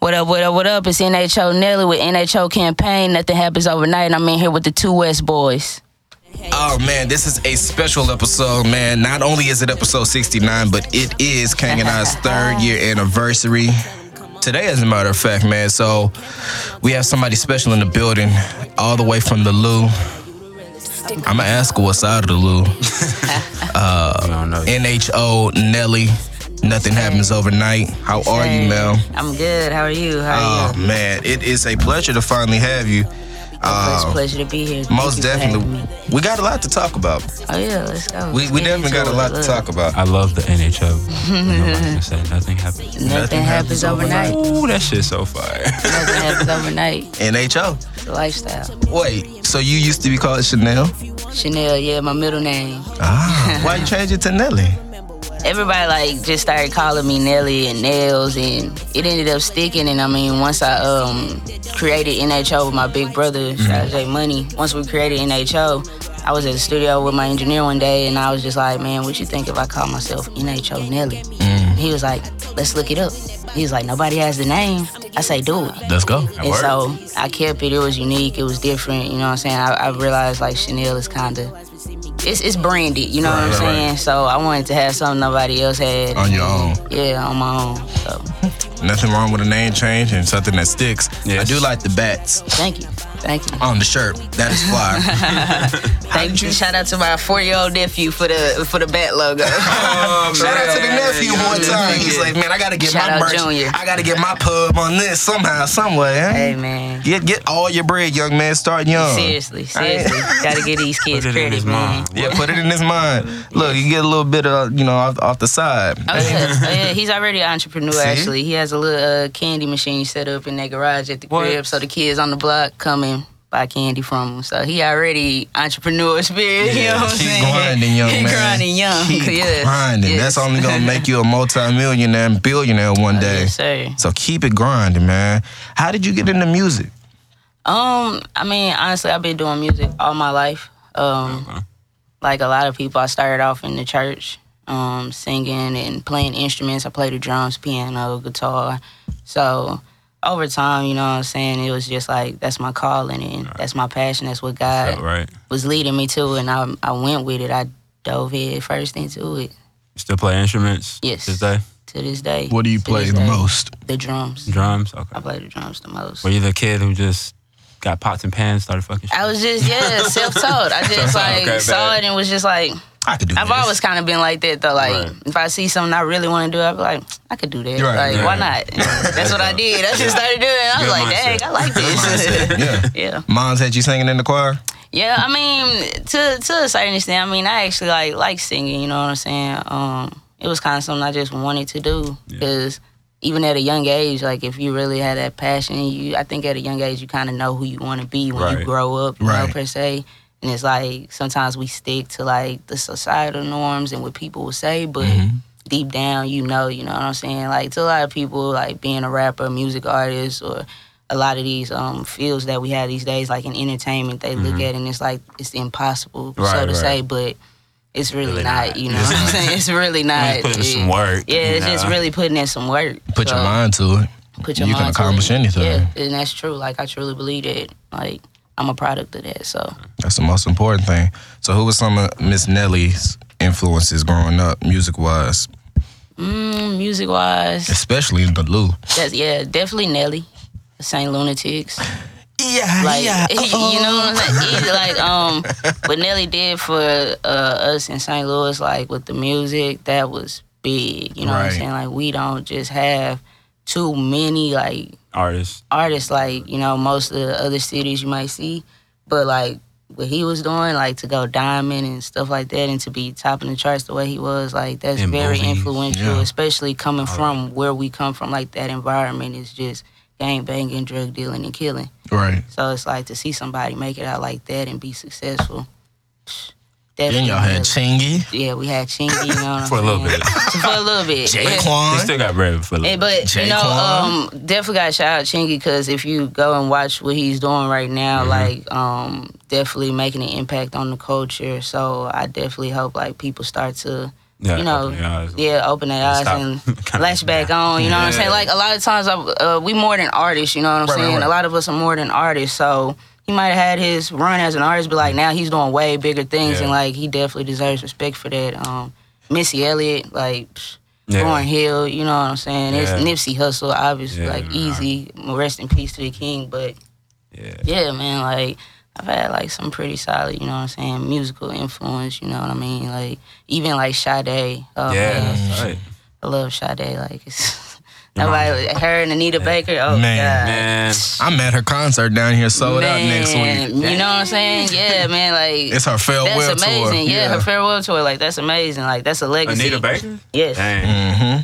What up, what up, what up? It's NHO Nelly with NHO Campaign. Nothing happens overnight. I'm in here with the two West boys. Oh man, this is a special episode, man. Not only is it episode 69, but it is Kang and I's third year anniversary. Today, as a matter of fact, man. So we have somebody special in the building, all the way from the Lou. I'm gonna ask her what side of the Lou. uh, don't know. NHO Nelly. Nothing happens overnight. How are you, Mel? I'm good. How are you? How are Oh you? man, it is a pleasure to finally have you. it's a Uh, pleasure to be here. Thank most you definitely, we got a lot to talk about. Oh yeah, let's go. We, we get definitely got a lot to talk about. I love the NHO. Nobody can say nothing happened. Nothing, happens overnight. Ooh, that shit's so fire. Nothing happens overnight. NHO. It's a lifestyle. Wait, so you used to be called Chanel? Chanel, yeah, my middle name. Ah, why you change it to Nelly? Everybody like just started calling me Nelly and Nails, and it ended up sticking. And I mean, once I um created NHO with my big brother, J Money. Once we created NHO, I was at the studio with my engineer one day, and I was just like, man, what you think if I call myself NHO Nelly? He was like, let's look it up. He was like, nobody has the name. I say, do it. Let's go. And so I kept it. It was unique. It was different. You know what I'm saying? I, I realized like Chanel is kind of it's it's branded. You know what I'm Right, right, saying? So I wanted to have something nobody else had. On your own. Yeah, on my own. So Nothing wrong with a name change and something that sticks. I do like the bats thank you, thank you, on the shirt. That is fly. thank you. Shout out to my four year old nephew for the for the bat logo. Shout out to the nephew one time. He's like, man, I gotta get Shout my merch. Junior. I gotta get my pub on this somehow, some way. Huh? hey man, Get get all your bread, young man. Start young. seriously, seriously, gotta get these kids Put it in credit, his man. mind. Yeah, put it in his mind. Look, you get a little bit of, you know, off, off the side. Oh yeah. oh yeah, he's already an entrepreneur. See? Actually, he has a little uh, candy machine set up in their garage at the What? crib, so the kids on the block come and buy candy from him. So he already entrepreneur spirit. you know what I'm keep saying? grinding, young man. grinding young. Keep yes. grinding. yes. That's only gonna make you a multi-millionaire and billionaire one day. Yes. So keep it grinding, man. How did you get into music? Um, I mean, honestly, I've been doing music all my life. Um, like a lot of people, I started off in the church, um, singing and playing instruments. I played the drums, piano, guitar. So over time, you know what I'm saying, it was just like that's my calling and that's my passion. That's what God Felt right. was leading me to, and I I went with it. I dove head first into it. Still play instruments? Yes. This day? To this day. What do you To play the day. most? The drums. Drums? Okay. I play the drums the most. Were you the kid who just got pots and pans, started fucking shit? I was just yeah, self taught. I just like Okay, saw bad. it and was just like. I could do I've this. always kind of been like that though. Like Right. if I see something I really want to do, I'd be like, I could do that. Right, like right. why not? That's what I did. I just started doing. it. I was Good like, mindset. dang, I like this. yeah. yeah, Mom's had you singing in the choir? yeah. I mean, to to a certain extent, I mean, I actually like like singing. You know what I'm saying? Um, it was kind of something I just wanted to do because even at a young age, like if you really had that passion, you I think at a young age you kind of know who you want to be when you grow up, you Right. know per se. And it's like sometimes we stick to like the societal norms and what people will say, but deep down you know, you know what I'm saying? Like to a lot of people, like being a rapper, music artist, or a lot of these um fields that we have these days, like in entertainment, they look at it and it's like it's impossible, so to right. say, but it's really, Really not, not. you know what I'm saying? It's really not. Just put in some work. Yeah, you it's just really putting in some work. Put your mind to it. Put your you can mind to accomplish it. anything. Yeah, and that's true. Like I truly believe that. Like I'm a product of that. So That's the most important thing. So who was some of Miss Nelly's influences growing up, music wise? mm, music wise, Especially in the Lou. that's yeah, definitely Nelly, Saint Lunatics. Yeah, Like you know what I'm saying? Like um, what Nelly did for uh, us in St. Louis, like with the music, that was big. You know what I'm saying? Like we don't just have too many like Artists. artists like you know most of the other cities you might see, but like what he was doing, like to go diamond and stuff like that, and to be topping the charts the way he was, like that's In very movies, influential, yeah. especially coming from where we come from. Like that environment is just gang banging, drug dealing, and killing. Right. So it's like to see somebody make it out like that and be successful. Then y'all had Chingy, yeah, we had Chingy, you know For a little bit. for a little bit. yeah. They still got bread for a Hey, little but you know, um, definitely got to shout out Chingy because if you go and watch what he's doing right now, like, um, definitely making an impact on the culture. So I definitely hope like people start to Yeah, you know, open eyes. yeah, open their eyes Stop. and Kinda latch back down. on. You know what I'm saying? Like a lot of times, I, uh, we more than artists. You know what I'm Right, right, saying? right. A lot of us are more than artists. So he might have had his run as an artist, but like now he's doing way bigger things, Yeah. and like he definitely deserves respect for that. Um, Missy Elliott, like. Yeah. Lauryn Hill, you know what I'm saying? It's Yeah. Nipsey Hussle, obviously, Yeah, like man. easy. Rest in peace to the king, but Yeah. yeah, man, like I've had like some pretty solid, you know what I'm saying, musical influence, you know what I mean? Like even like Sade. Oh yeah. man. Right. I love Sade. Like it's nobody her and Anita Baker. Oh Man. god. Man. I'm at her concert down here, sold out next week. You know what I'm saying? Yeah, man, like It's her farewell that's tour. amazing. Yeah, her farewell tour. Like that's amazing. Like that's a legacy. Anita Baker? Yes. Dang. Mm-hmm.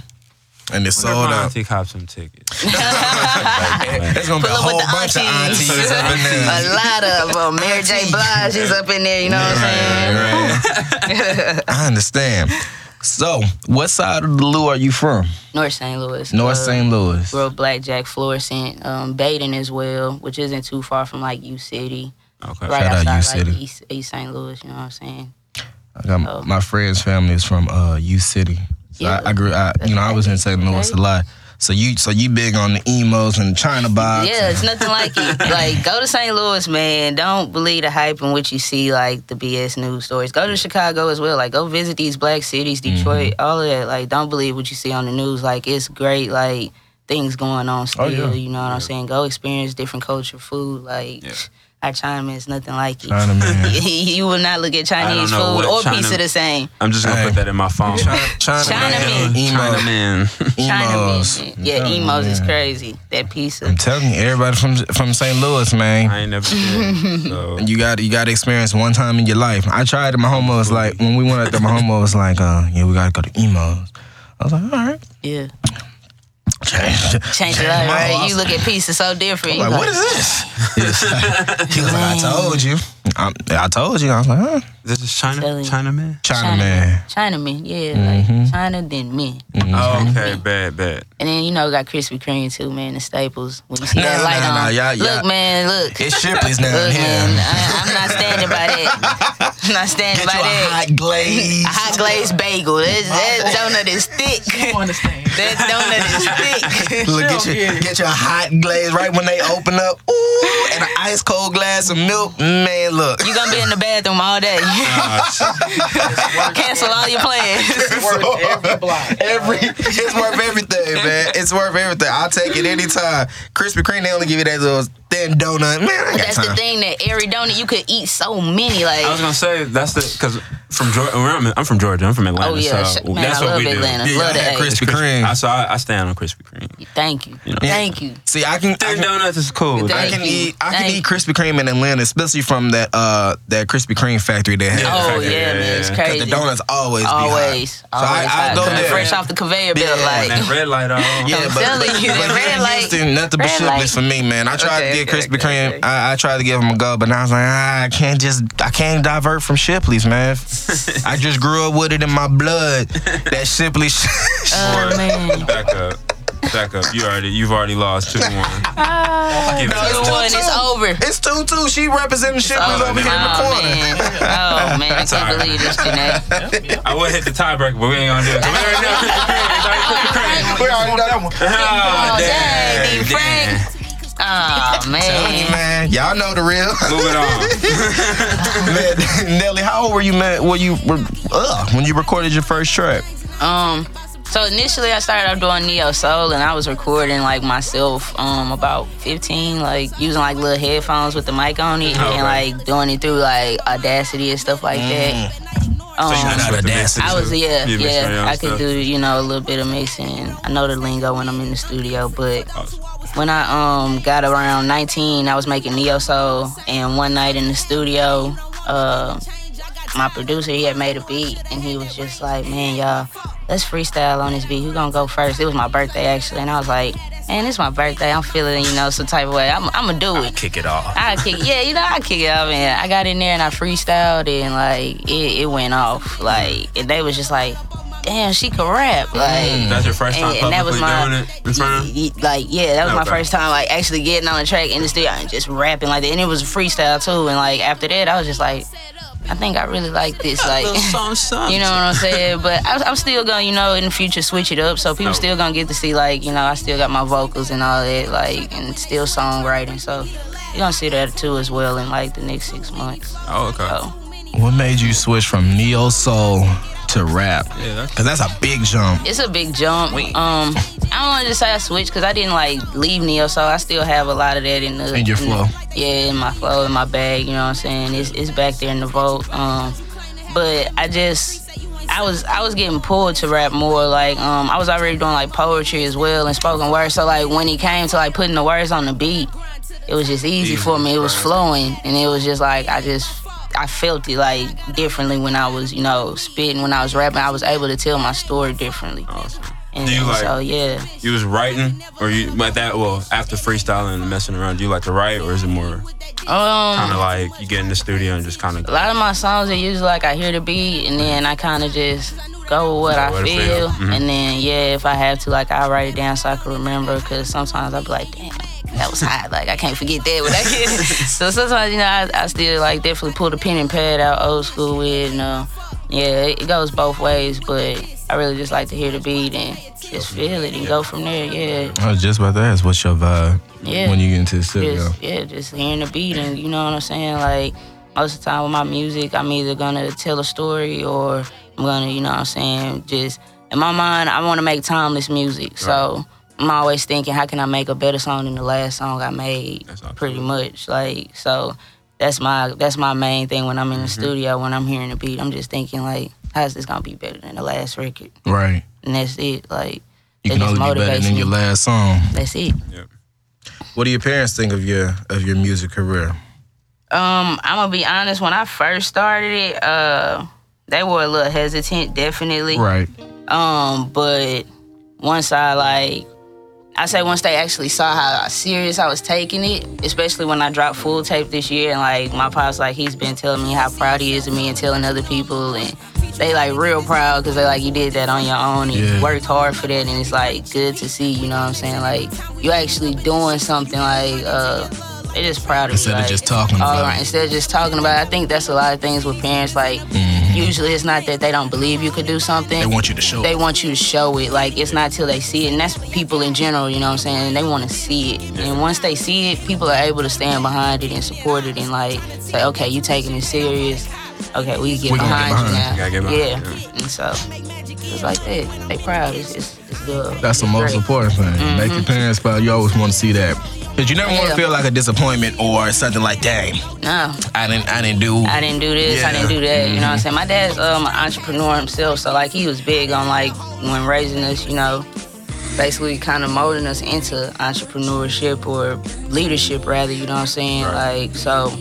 And it's Wonder sold out. auntie copped some tickets. There's gonna be a Pull up with whole the bunch of aunties. aunties up in there. a lot of them. Mary J. Blige is up in there. You know what I'm saying? Right, right. I understand. So, what side of the Lou are you from? North St. Louis. North Uh, St. Louis. Real Blackjack, Florissant, um, Baden as well, which isn't too far from like U City, Okay. right Shout out outside U like City. East, East St. Louis. You know what I'm saying? I got Oh. my friend's family is from uh, U City. So Yeah. I, I grew. I, you know, I was in St. Louis a lot. So you, so you big on the Imo's and China box. Yeah, it's nothing like it. Like, go to St. Louis, man. Don't believe the hype and what you see, like the BS news stories. Go to Chicago as well. Like, go visit these black cities, Mm-hmm. Detroit, all of that. Like, don't believe what you see on the news. Like, it's great. Like, things going on still. Oh, yeah. You know what I'm saying? Go experience different culture, food. Like, Yeah. Our China is nothing like it. China man. you will not look at Chinese food or China- pizza the same. I'm just gonna Hey. put that in my phone. China, China, China man. man. China man. China Imo's. man. Yeah, telling you, Imo's is crazy. That pizza. I'm telling you, everybody from from St. Louis, man. I ain't never been. So You got you got to experience one time in your life. I tried it. My homo was like, when we went out there, my homo was like, uh, yeah, we gotta go to Imo's. I was like, all right. Yeah. Change, Change it up, right? You look at pizza so different. I'm You like, what is this? he was like, I told you. I, I told you. I was like, huh? this is China. Telling you. China man. China, man. Chinaman, yeah, Mhm. like China then men. Oh, okay. Bad, bad. And then you know got Krispy Kreme too, man, the staples. When you see that light nah, on, nah, y'all- look, y'all- man, look, It's Shipley's now. look, here. man, I, I'm not standing by that. I'm not standing Get by you a that. hot glaze. A hot glazed bagel. That, that donut is thick. understand. that donut is thick. Look, get your, get you a hot glaze right when they open up. Ooh, and an ice cold glass of milk. Man, look. You gonna be in the bathroom all day. Cancel all your plans. It's worth every block. Every it's worth everything, man. It's worth everything. I'll take it anytime. Krispy Kreme, they only give you that little thin donut. Man, I ain't got That's the thing that every donut you could eat so many. Like I was gonna say that's the because from Georgia. I'm, I'm from Georgia. I'm from Atlanta. Oh, yeah. So man, that's I what love we Atlanta. do. Yeah, Love I had the A. Krispy Kreme. I so I, I stand on Krispy Kreme. Thank you. You know. Thank you. See, I can, I Thin can, donuts is cool. Thank I can you. eat, I can eat Krispy Kreme in Atlanta, especially from that, uh, that Krispy Kreme factory they have. Yeah. Oh Yeah, yeah, yeah, man, it's yeah. 'Cause crazy. the donuts always, be always, hot. So always I, I hot. go there. fresh off the conveyor belt. Yeah, like that red light on. Yeah, I'm but, telling but, you, but red light- Houston, nothing but red Shipley's for me, man. I tried Okay, to get okay, Krispy okay, Kreme. okay. I, I tried to give them a go, but now I was like, ah, I can't just, I can't divert from Shipley's, man. I just grew up with it in my blood. That Shipley. oh man, Back up. Back up. You already you've already lost two to one. Give it No, to it's her. two, one two. over. It's two two. She representing Shipley's Oh, over here in the corner. man. Oh man, I That's can't right. believe this, Janae. I would hit the tiebreaker, but we ain't gonna do it. 'Cause We already know Krispy Kreme. We already know. Oh, Oh, damn, dang, D. Frank. damn. Oh Hey, man. man, y'all know the real. Moving on. man, Nelly, how old were you, man? Were you were, uh, when you recorded your first track? Um, so initially I started off doing neo soul, and I was recording like myself. Um, about 15, like using like little headphones with the mic on it, Okay. and like doing it through like Audacity and stuff like that. Um, Shout out Audacity. I was yeah, You your yeah. I could stuff. do you know a little bit of mixing. I know the lingo when I'm in the studio, but Awesome. when I um got around 19, I was making neo soul, and one night in the studio, uh, my producer he had made a beat, and he was just like, "Man, y'all, let's freestyle on this beat. Who gonna go first? It was my birthday actually, and I was like, "Man, it's my birthday. I'm feeling you know some type of way. I'm I'm gonna do it." Kick it off. I kick, yeah, you know, I kick it off, and I got in there and I freestyled, and like it, it went off, like, and they was just like, "Damn, she could rap!" Mm. Like, That's your first time and, and that was publicly my, doing it in front of y- y- like, yeah, that was my first time, like, actually getting on the track in the studio and just rapping like that, and it was a freestyle too, and like after that, I was just like, I think I really like this. Like, Little something, something. you know what I'm saying? But I, I'm still gonna, you know, in the future switch it up. So people Oh. still gonna get to see, like, you know, I still got my vocals and all that, like, and still songwriting. So you're gonna see that too as well in like the next six months. Oh, okay. So What made you switch from neo soul to rap? Cause that's a big jump. it's a big jump. Um, I don't want to just say I switched because I didn't like leave neo, so I still have a lot of that in the In your the- flow. yeah, in my flow, in my bag. You know what I'm saying? It's it's back there in the vault. Um, but I just. I was I was getting pulled to rap more like um I was already doing like poetry as well and spoken word so like when it came to like putting the words on the beat it was just easy Easy, for me it was flowing and it was just like I just I felt it like differently when I was you know spitting when I was rapping I was able to tell my story differently Awesome. and, Do you like- so yeah You was writing, or you like that? Well, after freestyling and messing around, do you like to write, or is it more kind of um like you get in the studio and just kind of? a lot of my songs are usually like I hear the beat and then I kind of just go with what I feel feel. Mhm. and then yeah if I have to like I write it down so I can remember because sometimes I'll be like damn that was hot like I can't forget that but I can so sometimes you know I, I still like definitely pull the pen and pad out old school with and uh, yeah it, it goes both ways but I really just like to hear the beat and just feel it and go from there yeah I was just about to ask, what's your vibe Yeah. when you get into the studio? just yeah, just hearing the beat and you know what I'm saying. Like most of the time with my music, I'm either gonna tell a story or I'm gonna, you know what I'm saying, just in my mind, I want to make timeless music. So I'm always thinking, how can I make a better song than the last song I made? That's awesome. Pretty much, like so. That's my that's my main thing when I'm in the Mm-hmm. studio when I'm hearing the beat. I'm just thinking like, how's this gonna be better than the last record? Right. And that's it. Like You It can only be better than your last song. that's it. Yep. What do your parents think of your of your music career? Um, I'm gonna be honest. When I first started it, uh, they were a little hesitant, definitely. Right. Um, but once I like, I say once they actually saw how serious I was taking it, especially when I dropped full tape this year, and like my pops, like he's been telling me how proud he is of me and telling other people, and they like real proud because they like you did that on your own and Yeah. you worked hard for that, and it's like good to see. You know what I'm saying? Like you actually doing something. Like uh, they just proud of Instead you. of like, just talking all about right, it. Instead of just talking about it, I think that's a lot of things with parents. Like Mm-hmm. usually it's not that they don't believe you could do something They want you to show. they it. want you to show it. Like it's not till they see it, and that's people in general. You know what I'm saying? They want to see it, and once they see it, people are able to stand behind it and support it, and like say, okay, you taking it serious. Okay, we get We gonna get behind behind you it. now. Behind yeah. it, and so it's like that. They proud. It's it's, it's good. That's the most great. important thing. Make your parents proud. You always want to see that. Cause you never want to Mm-hmm. Feel like a disappointment or something like, dang, No, I didn't, I didn't do. I didn't do this, I didn't do that. You know what I'm saying? My dad's um, an entrepreneur himself, so like he was big on like when raising us, you know, basically kind of molding us into entrepreneurship or leadership rather, you know what I'm saying? Right. Like so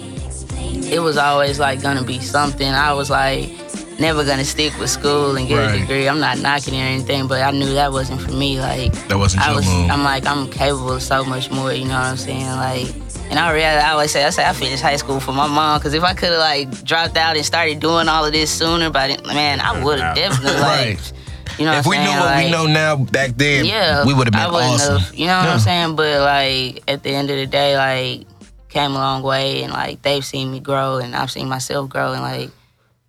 it was always like gonna be something. I was like never gonna stick with school and get Right. a degree. I'm not knocking it or anything, but I knew that wasn't for me. Like That wasn't I was move. I'm like I'm capable of so much more, you know what I'm saying? Like and I realized, I always say, I say I finished high school for my mom, because if I could have like dropped out and started doing all of this sooner, but man, I would have definitely like, Right. you know, if what we I'm knew saying? what we know now back then, yeah, we would have been awesome. have- you know what Yeah. I'm saying? But like at the end of the day, like came a long way, and like they've seen me grow, and I've seen myself grow, and like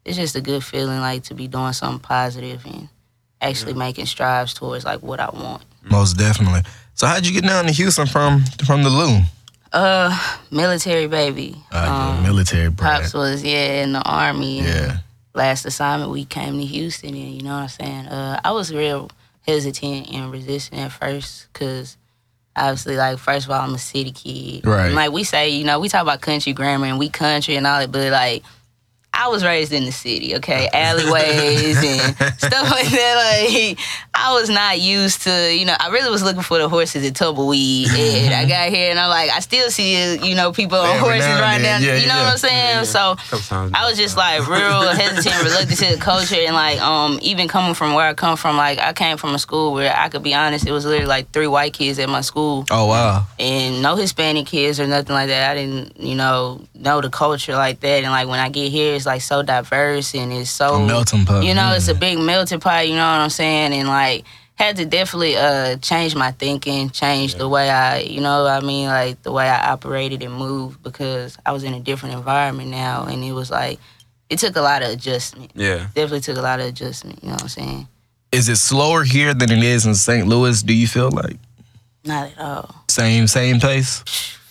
it's just a good feeling, like to be doing something positive and actually making strides towards like what I want. Most definitely. So how'd you get down to Houston from from the Lou? Uh, military baby. Uh, Um, military brat. Pops was yeah in the army. Yeah. Last assignment we came to Houston, and you know what I'm saying. Uh, I was real hesitant and resistant at first, cause obviously, like first of all, I'm a city kid. Right. And, like we say, you know, we talk about country grammar and we country and all that, but like. I was raised in the city, okay, alleyways and stuff like that. Like, I was not used to, you know, I really was looking for the horses at Tumbleweed, and I got here, and I'm like, I still see, you know, people on Every horses now riding down. yeah, you know yeah. what I'm saying? So I was just like real hesitant, reluctant to the culture, and like um even coming from where I come from, like I came from a school where I could be honest, it was literally like three white kids at my school, Oh wow. and no Hispanic kids or nothing like that. I didn't, you know, know the culture like that, and like when I get here, it's like so diverse and it's so A melting pot. you know, yeah. it's a big melting pot, you know what I'm saying? And like had to definitely uh change my thinking, change the way I, you know what I mean, like the way I operated and moved because I was in a different environment now and it was like it took a lot of adjustment. Yeah. Definitely took a lot of adjustment. You know what I'm saying? Is it slower here than it is in St. Louis? Do you feel like Not at all. same same pace?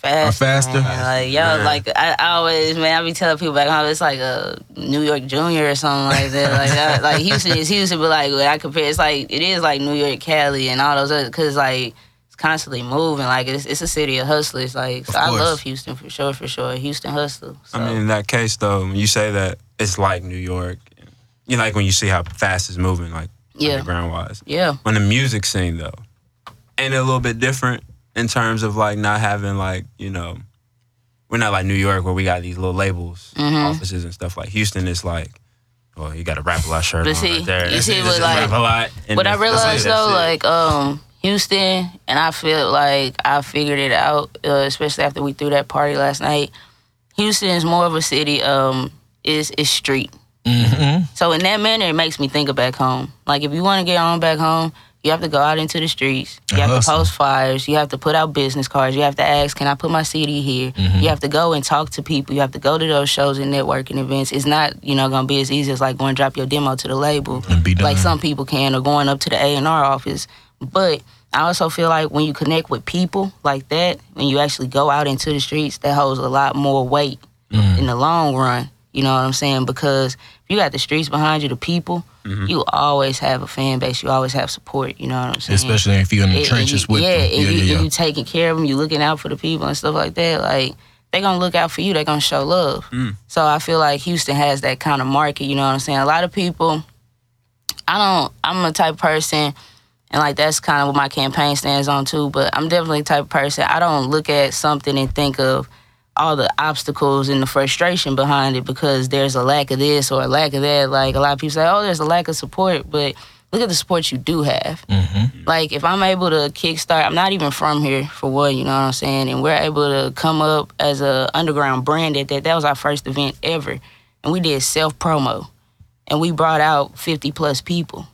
Fast, Or faster? man. Like yo, Yeah. like I, I always man, I be telling people back home it's like a New York Junior or something like that. Like I, like Houston is Houston, but like when I compare, it's like it is like New York, Cali, and all those other because like it's constantly moving. Like it's it's a city of hustlers. Like so I love Houston for sure, for sure. Houston hustle. So. I mean, in that case, though, when you say that it's like New York, you know, like when you see how fast it's moving, like Yeah. underground wise. yeah, On the music scene, though, ain't it a little bit different in terms of like not having like you know, we're not like New York where we got these little labels, Mm-hmm. offices and stuff. Like Houston is like, well, you got a Rap-A-Lot shirt But on see, right there. you That's see it. what, Just like- rap lot. What I that's- that's realized That's though, like um Houston, and I feel like I figured it out, uh, especially after we threw that party last night. Houston is more of a city. Um, is is street. Mm-hmm. So in that manner, it makes me think of back home. Like if you want to get on back home, you have to go out into the streets. You have Hustle. to post flyers. You have to put out business cards. You have to ask, "Can I put my CD here?" Mm-hmm. You have to go and talk to people. You have to go to those shows and networking events. It's not, you know, gonna be as easy as like going and drop your demo to the label, And be done. like some people can, or going up to the A and R office. But I also feel like when you connect with people like that, when you actually go out into the streets, that holds a lot more weight Mm. in the long run. You know what I'm saying? Because if you got the streets behind you, the people, Mm-hmm. you always have a fan base. You always have support. You know what I'm saying? Especially if you're in the And- and trenches you- with yeah, them. and Yeah, you, yeah, and yeah. you taking care of them. You looking out for the people and stuff like that. Like they gonna look out for you. They gonna show love. Mm. So I feel like Houston has that kind of market. You know what I'm saying? A lot of people. I don't. I'm a type of person, and like that's kind of what my campaign stands on too. But I'm definitely the type of person. I don't look at something and think of all the obstacles and the frustration behind it because there's a lack of this or a lack of that. Like a lot of people say, oh, there's a lack of support, but look at the support you do have. Mm-hmm. Like if I'm able to kickstart, I'm not even from here for what you know what I'm saying, and we're able to come up as a underground brand at that. That was our first event ever, and we did self promo, and we brought out 50 plus people.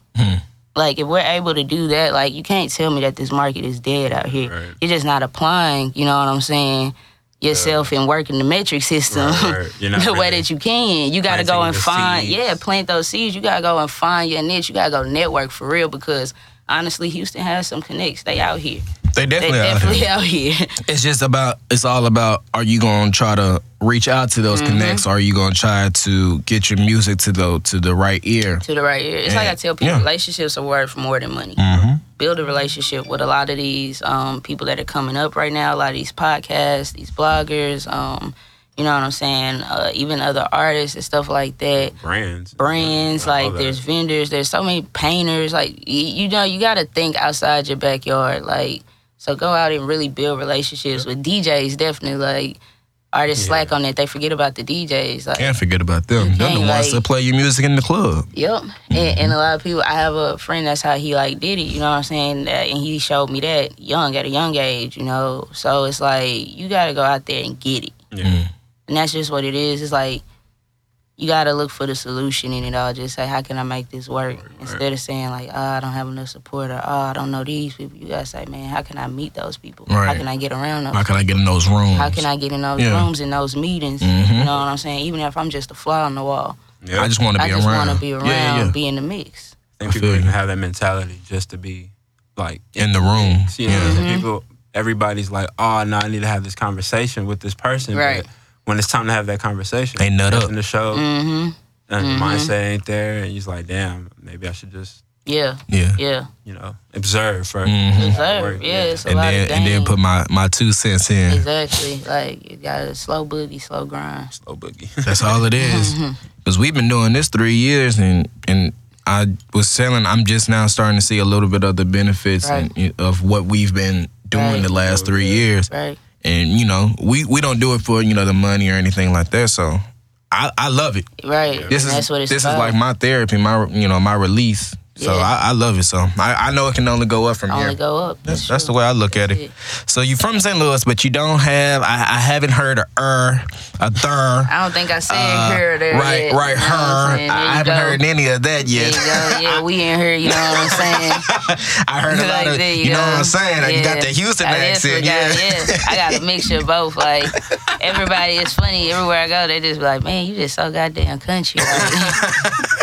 Like if we're able to do that, like you can't tell me that this market is dead out here. Right. You're just not applying. You know what I'm saying? Yourself and work in the metric system Right, right. The way that you can. You got to go and find, seeds. yeah, plant those seeds. You got to go and find your niche. You got to go network for real because honestly, Houston has some connects. They out here. They They definitely, out here. out here. It's just about. It's all about. Are you gonna try to reach out to those Mm-hmm. connects? Or are you gonna try to get your music to the to the right ear? to the right ear. It's like I tell people, Yeah. relationships are worth more than money. Mm-hmm. Build a relationship with a lot of these um, people that are coming up right now. A lot of these podcasts, these bloggers. Um, you know what I'm saying? Uh, even other artists and stuff like that. brands. brands All like there's vendors there's so many painters like y- you know you got to think outside your backyard like so go out and really build relationships with djs definitely like artists Yeah. slack on that they forget about the djs like Can't forget about them. They're the ones like- that play your music in the club. Yep. And, mm-hmm. and a lot of people, I have a friend that's how he like did it, you know what I'm saying? That, and he showed me that young, at a young age, you know? So it's like, you got to go out there and get it. Yeah. And that's just what it is. It's like, you got to look for the solution in it all. Just say, how can I make this work? Instead of saying, like, oh, I don't have enough support or, oh, I don't know these people. You got to say, man, how can I meet those people? How can I get around them? How can I get in those rooms? How can I get in those Yeah. rooms, in those meetings? Mhm. You know what I'm saying? Even if I'm just a fly on the wall, Yeah. I just want to be around. I be just around. want to be around, Yeah, yeah, yeah. be in the mix. I think I people feel even have that mentality just to be like In the room. You know, Yeah. Mm-hmm. people. Everybody's like, oh no, I need to have this conversation with this person. Right. But when it's time to have that conversation, They nut up. in the show, Mm-hmm. and Mhm. the mindset ain't there, and he's like, damn, maybe I should just, Yeah, Yeah. yeah. you know, observe 1st Mhm. Observe. Yeah, it's a And lot then of and then put my my two cents in. Exactly. Like you got a slow boogie, slow grind. Slow boogie. That's all it is. Mm-hmm. Because we've been doing this three years, and and I was telling, I'm just now starting to see a little bit of the benefits Right. and, of what we've been doing Right. the last three years. Right. And you know, we we don't do it for you know the money or anything like that. So I I love it. Right. This and is that's what it's this about. is like my therapy, my you know my release. So Yeah. I, I love it. So I, I know it can only go up from Only here. Only go up. That's, that's the way I look at That's it. So you're from St. Louis, but you don't have. I, I haven't heard a er, a thur. I don't think I said uh, her there. right, yet, right, you her. I haven't go. heard any of that There yet. you go. Yeah, we in here. You know what I'm saying? I heard a lot Like, of. there You, know what I'm saying? You got the Houston I accent. Yeah. got- yeah. I got a mixture of both. Like everybody is funny. Everywhere I go, they just be like, "Man, you just so goddamn country." Like,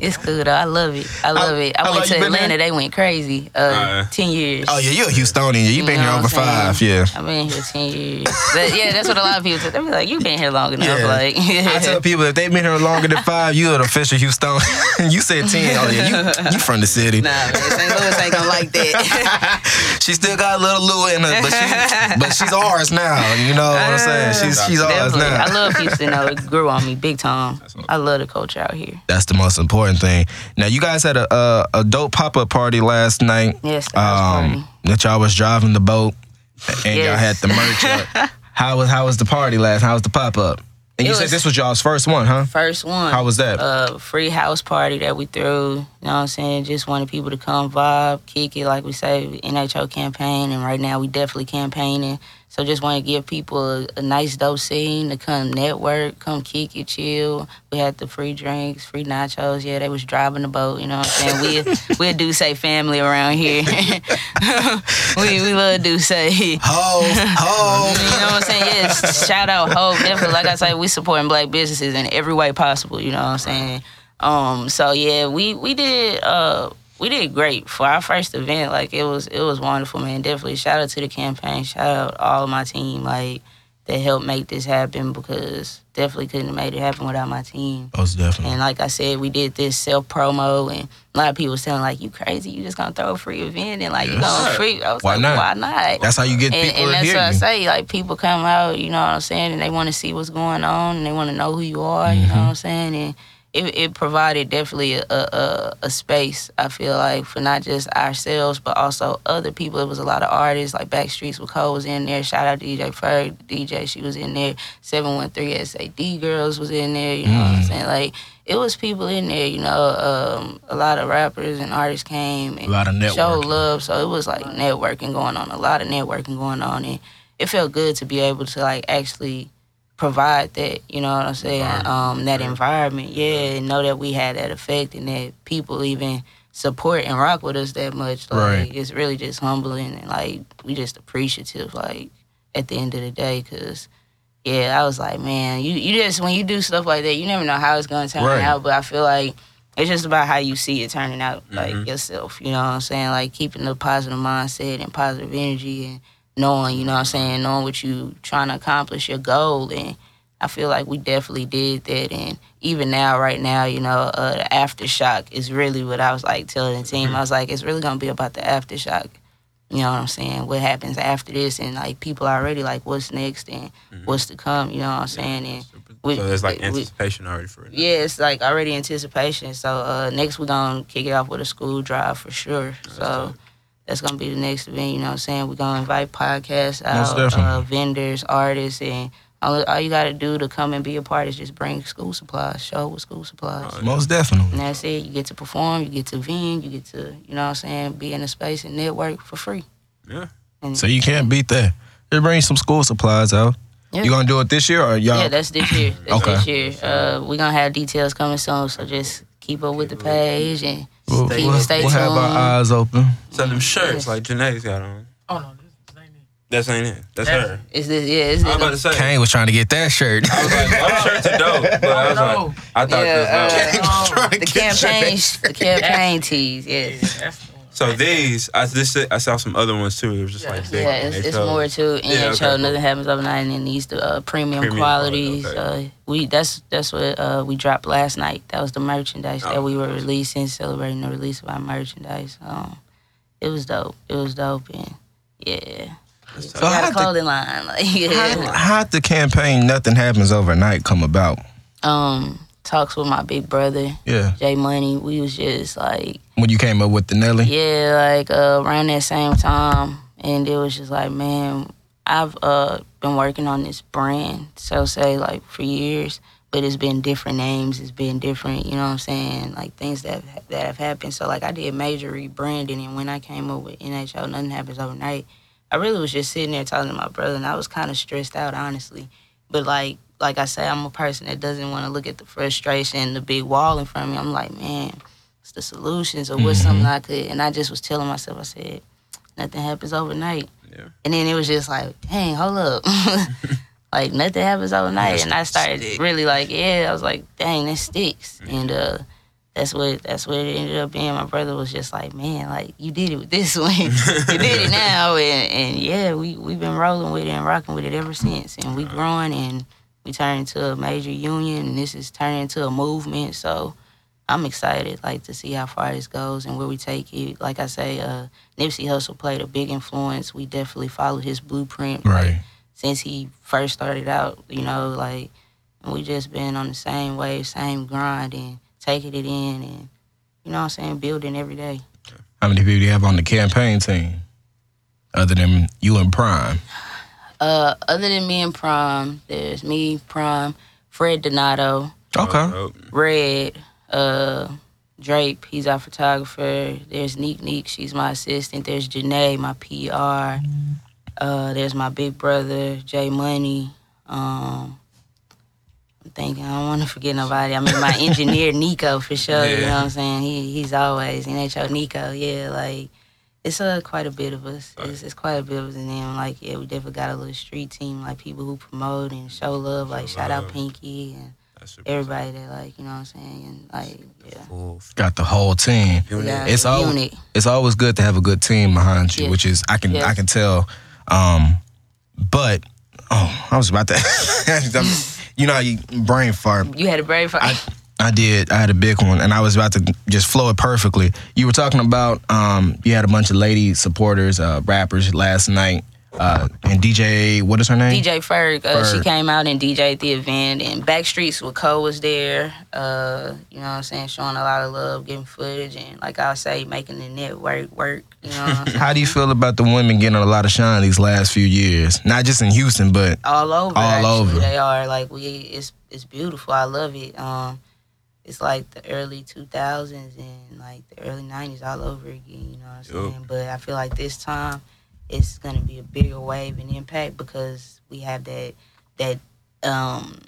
it's good. Though. I love it. I love it. I went to Atlanta. there? They went crazy. Uh, Uh, ten years. Oh yeah, you're a Houstonian. You've been You here over what five. Yeah. I've been here ten years. But, yeah, that's what a lot of people say. They be like, "You've been here long enough." Yeah. Like, I tell people if they've been here longer than five, you're an official Houstonian. you said ten. Oh yeah, you you from the city. Nah, man, St. Louis ain't gonna like that. She still got a little Lou in her, but she but she's ours now. You know what I'm saying? She's she's ours Definitely. now. I love Houston though. It grew on me big time. I love the culture out here. That's the most important thing. Now you guys had a a, a dope pop up party last night. Yes, that was. Um, that y'all was driving the boat and y'all had the merch up. How was how was the party last? How was the pop up? And you It said this was y'all's first one, huh? First one. How was that? Uh, free house party that we threw. You know what I'm saying? Just wanted people to come vibe, kick it, like we say, NHO campaign. And right now we definitely campaigning. So just want to give people a, a nice dope scene to come network, come kick it, chill. We had the free drinks, free nachos. Yeah, they was driving the boat. You know what I'm saying? We we do say family around here. we we love do say. Ho ho. You know what I'm saying? Yes, shout out Hope. Definitely, like I said, we supporting black businesses in every way possible. You know what I'm saying? Um, so yeah, we we did uh we did great for our first event. Like it was it was wonderful, man. Definitely shout out to the campaign. Shout out all of my team, like that helped make this happen because definitely couldn't have made it happen without my team. Most definitely. And like I said, we did this self promo, and a lot of people was saying like, "You crazy? You just gonna throw a free event and like you gonna free?" I was Why like, not? "Why not?" That's how you get and, people and that's what I say. Like people come out, you know what I'm saying, and they want to see what's going on, and they want to know who you are. You Mm-hmm. know what I'm saying, and it, it provided definitely a, a a space. I feel like for not just ourselves, but also other people. It was a lot of artists like Backstreets with Cole was in there. Shout out DJ Ferg, DJ. She was in there. Seven One Three SAD girls was in there. You know what I'm Mm. saying? Like it was people in there. You know, um, a lot of rappers and artists came and A lot of showed love. So it was like networking going on, a lot of networking going on, and it felt good to be able to like actually provide that. You know what I'm saying? Um, that environment, yeah, and know that we had that effect, and that people even support and rock with us that much. Like Right. it's really just humbling, and like we just appreciative. Like at the end of the day, because. Yeah, I was like, man, you, you just when you do stuff like that, you never know how it's gonna turn Right. out. But I feel like it's just about how you see it turning out, like Mhm. yourself. You know what I'm saying? Like keeping the positive mindset and positive energy and knowing, you know what I'm saying, knowing what you trying to accomplish your goal. And I feel like we definitely did that. And even now, right now, you know, uh, the aftershock is really what I was like telling the team. I was like, it's really gonna be about the aftershock. You know what I'm saying? What happens after this? And like people already like, what's next and what's to come? You know what I'm saying? And we- so there's like we- anticipation already for it. now. yeah, it's like already anticipation. So uh, next we're gonna kick it off with a school drive for sure. So that's gonna be the next event. You know what I'm saying? We're gonna invite podcasts out, definitely. uh, vendors, artists, and all, all you gotta do to come and be a part is just bring school supplies, show with school supplies. Most definitely. And that's it. You get to perform, you get to vend, you get to, you know what I'm saying, be in a space and network for free. Yeah. And So you can't beat that. Just bring some school supplies out. Yeah. You gonna do it this year or y'all? Yeah, that's this year. That's Okay. this year. Uh, we're gonna have details coming soon, so just keep up with the page and we'll, Stay- we'll- stay we'll have our eyes open. So them shirts Yes. like Janae's got on. Oh no, this, this ain't it. That's ain't it. That's That's- her. Is this yeah? Is I was about to this, say. Kane was trying to get that shirt. I was like, them shirts are dope. But I was like, I thought Yeah, this was uh, dope. Trying to the get campaign, shirts. the campaign tees. Yes. that's the one. So these, I this I saw some other ones too. It was just Yeah. like big. Yeah, it's, it's more to Yeah, NHO. okay, cool. Nothing happens overnight, and these the uh, premium, Premium qualities. quality, Uh, we that's that's what uh, we dropped last night. That was the merchandise Oh, that we were nice. releasing, celebrating the release of our merchandise. Um, it was dope. It was dope, and yeah, So we got how a the, line. Like, how, yeah. how'd the campaign Nothing Happens Overnight come about? um, talks with my big brother Yeah. Jay Money. We was just like. When you came up with the Nelly? Yeah, like uh, around that same time, and it was just like, man, I've uh, been working on this brand, so say like for years, but it's been different names. It's been different, you know what I'm saying? Like things that that have happened. So like I did major rebranding, and when I came up with NHO, nothing happens overnight. I really was just sitting there talking to my brother, and I was kind of stressed out, honestly. But like like I say, I'm a person that doesn't want to look at the frustration, the big wall in front of me. I'm like, man, it's the solutions or what's something I could? And I just was telling myself, I said, nothing happens overnight. Yeah. And then it was just like, dang, hold up. like nothing happens overnight. and I started stick. really like, yeah, I was like, dang, that sticks. And uh that's what that's what it ended up being. My brother was just like, man, like you did it with this one, you did it now, and, and yeah, we we've been rolling with it and rocking with it ever since, and we growing and we turned into a major union, and this is turning into a movement. So I'm excited, like to see how far this goes and where we take it. Like I say, uh, Nipsey Hussle played a big influence. We definitely followed his blueprint, like, Right. since he first started out. You know, like we just been on the same wave, same grind, and taking it in, and you know what I'm saying, building every day. How many people do you have on the campaign team? Other than you and Prime. Uh, other than me and Prime, there's me, Prime, Fred Donato, Okay. Oh, Red, uh, Drape, he's our photographer. There's Neek Neek, she's my assistant. There's Janae, my PR. Uh, there's my big brother, Jay Money. Um, I'm thinking I don't want to forget nobody. I mean, my engineer Nico for sure. You know what I'm saying? He he's always NHO Nico. Yeah, like it's uh, quite a bit of us. It's, it's quite a bit of us, and then like yeah, we definitely got a little street team, like people who promote and show love. Like Show shout out. Pinky and everybody that like you know what I'm saying, and like yeah. Got the whole team. Yeah, It's all- It's always good to have a good team behind you, Yes. which is I can Yes. I can tell. Um, but oh, I was about to. you know, how you brain fart. You had a brave for I, I did. I had a big one, and I was about to just flow it perfectly. You were talking about um, you had a bunch of lady supporters, uh, rappers last night, uh, and DJ. What is her name? DJ Ferg. Uh, She came out and DJ'd the event, and Backstreets with Cole was there. Uh, you know what I'm saying, showing a lot of love, getting footage, and like I say, making the network work. You know what I'm saying? How do you feel about the women getting a lot of shine these last few years? Not just in Houston, but all over. All actually, over. They are like we. It's it's beautiful. I love it. Um, it's like the early 2000s and like the early 90s all over again. You know what I'm saying? But I feel like this time it's gonna be a bigger wave and impact because we have that that um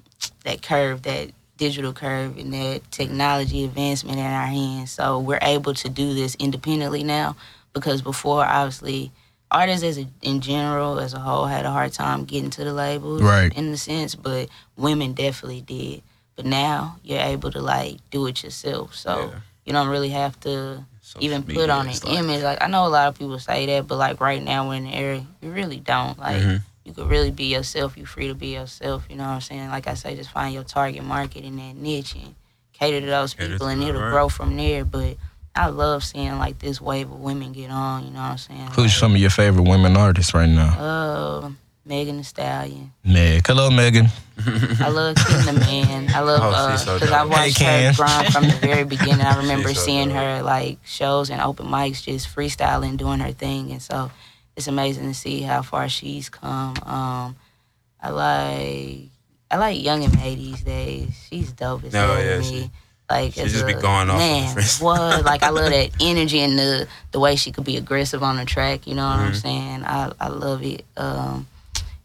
that curve that digital curve and that technology advancement in our hands so we're able to do this independently now because before obviously artists as a, in general as a whole had a hard time getting to the labels Right. in the sense but women definitely did but now you're able to like do it yourself so Yeah. you don't really have to Social even put on an like- image like i know a lot of people say that but like right now we're in the era you really don't like Mhm. you could really be yourself you're free to be yourself you know what i'm saying like i say just find your target market in that niche and cater to those Cater people to and it'll right. grow from there but I love seeing like this wave of women get on. You know what I'm saying? who's some of your favorite women artists right now? Uh, Megan Thee Stallion. Meg. Hello, Megan. I love Ken the Man. I love Oh, uh she's so 'cause I watched Hey, her grind from the very beginning. I remember so seeing dope. her like shows and open mics, just freestyling, doing her thing, and so it's amazing to see how far she's come. Um, I like I like Young M.A these days. She's dope as Oh, hell yeah, to she- Like she as just a, be going off on the man, freestyle. what? Like I love that energy and the the way she could be aggressive on the track. You know what I'm Mhm. saying? I I love it. Um,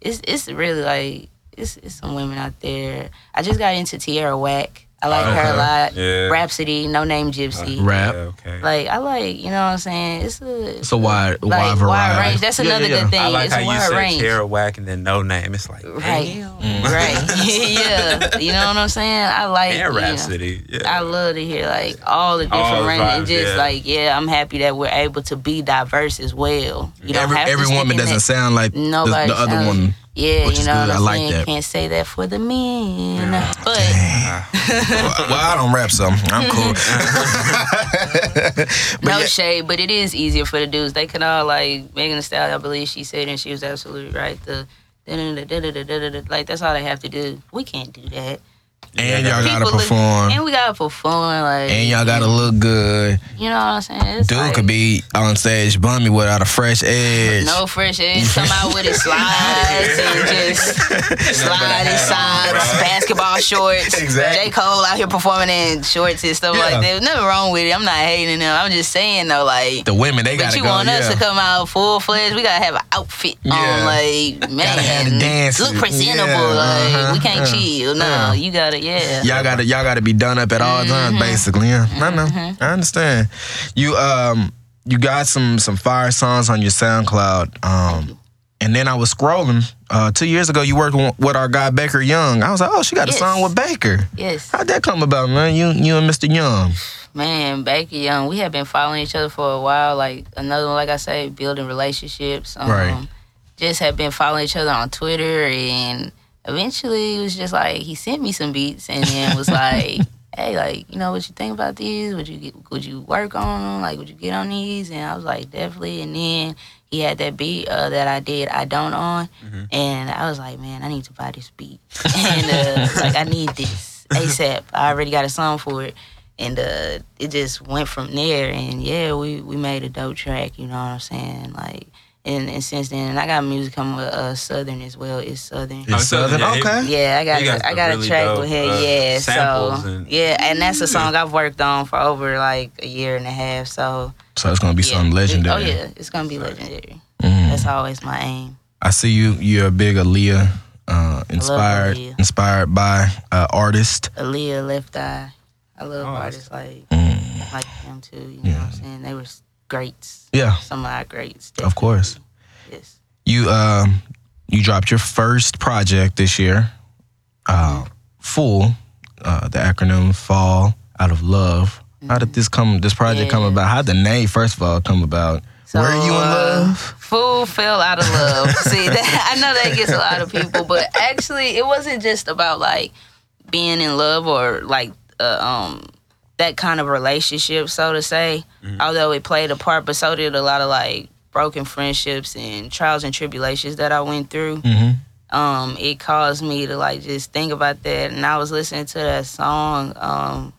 it's it's really like it's it's some women out there. I just got into Tierra Whack. I like her a lot. Yeah. Rapsody, No Name Gypsy. Rap. Yeah, okay. Like I like, you know what I'm saying? It's a It's a wide, like, wide variety. range. That's Yeah, another yeah, yeah. good thing. I like it's how a you wide said range. Tierra Whack and then Noname. It's like Right. damn. Mm. Right. yeah. You know what I'm saying? I like And you know, Rapsody. Yeah. I love to hear like all the different All the ranges. And vibes, just yeah. like, yeah, I'm happy that we're able to be diverse as well. You don't every have to every woman doesn't that- sound like the, Nobody the other sounds- one. Yeah, which you is know good. what I I'm like saying? that. Can't say that for the men. But Ah, well, well, I don't rap, so I'm cool. no yeah. shade, but it is easier for the dudes. They can all like Megan Thee Stallion. I believe she said, and she was absolutely right. The like that's all they have to do. We can't do that. And y'all gotta People look- perform, and we gotta perform like and y'all gotta look good. you know what I'm saying? It's Dude like, could be on stage bummy without a fresh edge. no fresh edge. Come out with his slides and just slide his sides, basketball shorts. Exactly. J. Cole out here performing in shorts and stuff Yeah. like that. There's nothing wrong with it. I'm not hating him. I'm just saying though, like The women they But gotta do. But you go. want yeah. us to come out full fledged? We gotta have an outfit Yeah. on, like man, have the dances. look presentable. Yeah, like uh-huh, we can't yeah, chill. No, yeah. you gotta, yeah. Y'all gotta y'all gotta be done up at all times, basically. Yeah, I know. I understand. You um you got some some fire songs on your SoundCloud. Um and then I was scrolling. Uh, two years ago, you worked with our guy Baker Young. I was like, oh, she got a song with Baker. Yes, How'd that come about, man? You you and Mr. Young. man, Baker Young. We have been following each other for a while. Like another one, like I say, building relationships. Um, Right. Just have been following each other on Twitter, and eventually it was just like he sent me some beats, and then was like. Hey, like, you know what you think about these? Would you get, would you work on them? Like, would you get on these? And I was like, definitely. And then he had that beat uh, that I did, I don't on, and I was like, man, I need to buy this beat, and uh, like I need this ASAP. I already got a song for it, and uh, it just went from there. And yeah, we we made a dope track. You know what I'm saying? Like, and, and since then, and I got music coming with uh, Southern as well. It's Southern. It's Southern. yeah, okay. Yeah, I got He got a, I got really a track dope, with him. uh, yeah, so and- yeah, and that's a song I've worked on for over like a year and a half. So So it's gonna be yeah. something legendary. Oh yeah, it's gonna be legendary. Mhm. That's always my aim. I see you. You're a big Aaliyah, uh, inspired Aaliyah. inspired by uh, artist. Aaliyah, Left Eye. I love Oh, artists like Mm, like him too. You know what I'm saying? They were greats. yeah, Some of our greats. of course. Yes. You um you dropped your first project this year, uh, full, uh, the acronym Fall Out of Love. How did this come? This project come about? How did the name first of all come about? Were you in uh, love? Fool fell out of love. See, that, I know that gets a lot of people, but actually, it wasn't just about like being in love or like uh, um that kind of relationship, so to say. Although it played a part, but so did a lot of like broken friendships and trials and tribulations that I went through. Mm-hmm. um, it caused me to like just think about that. And I was listening to that song. Um,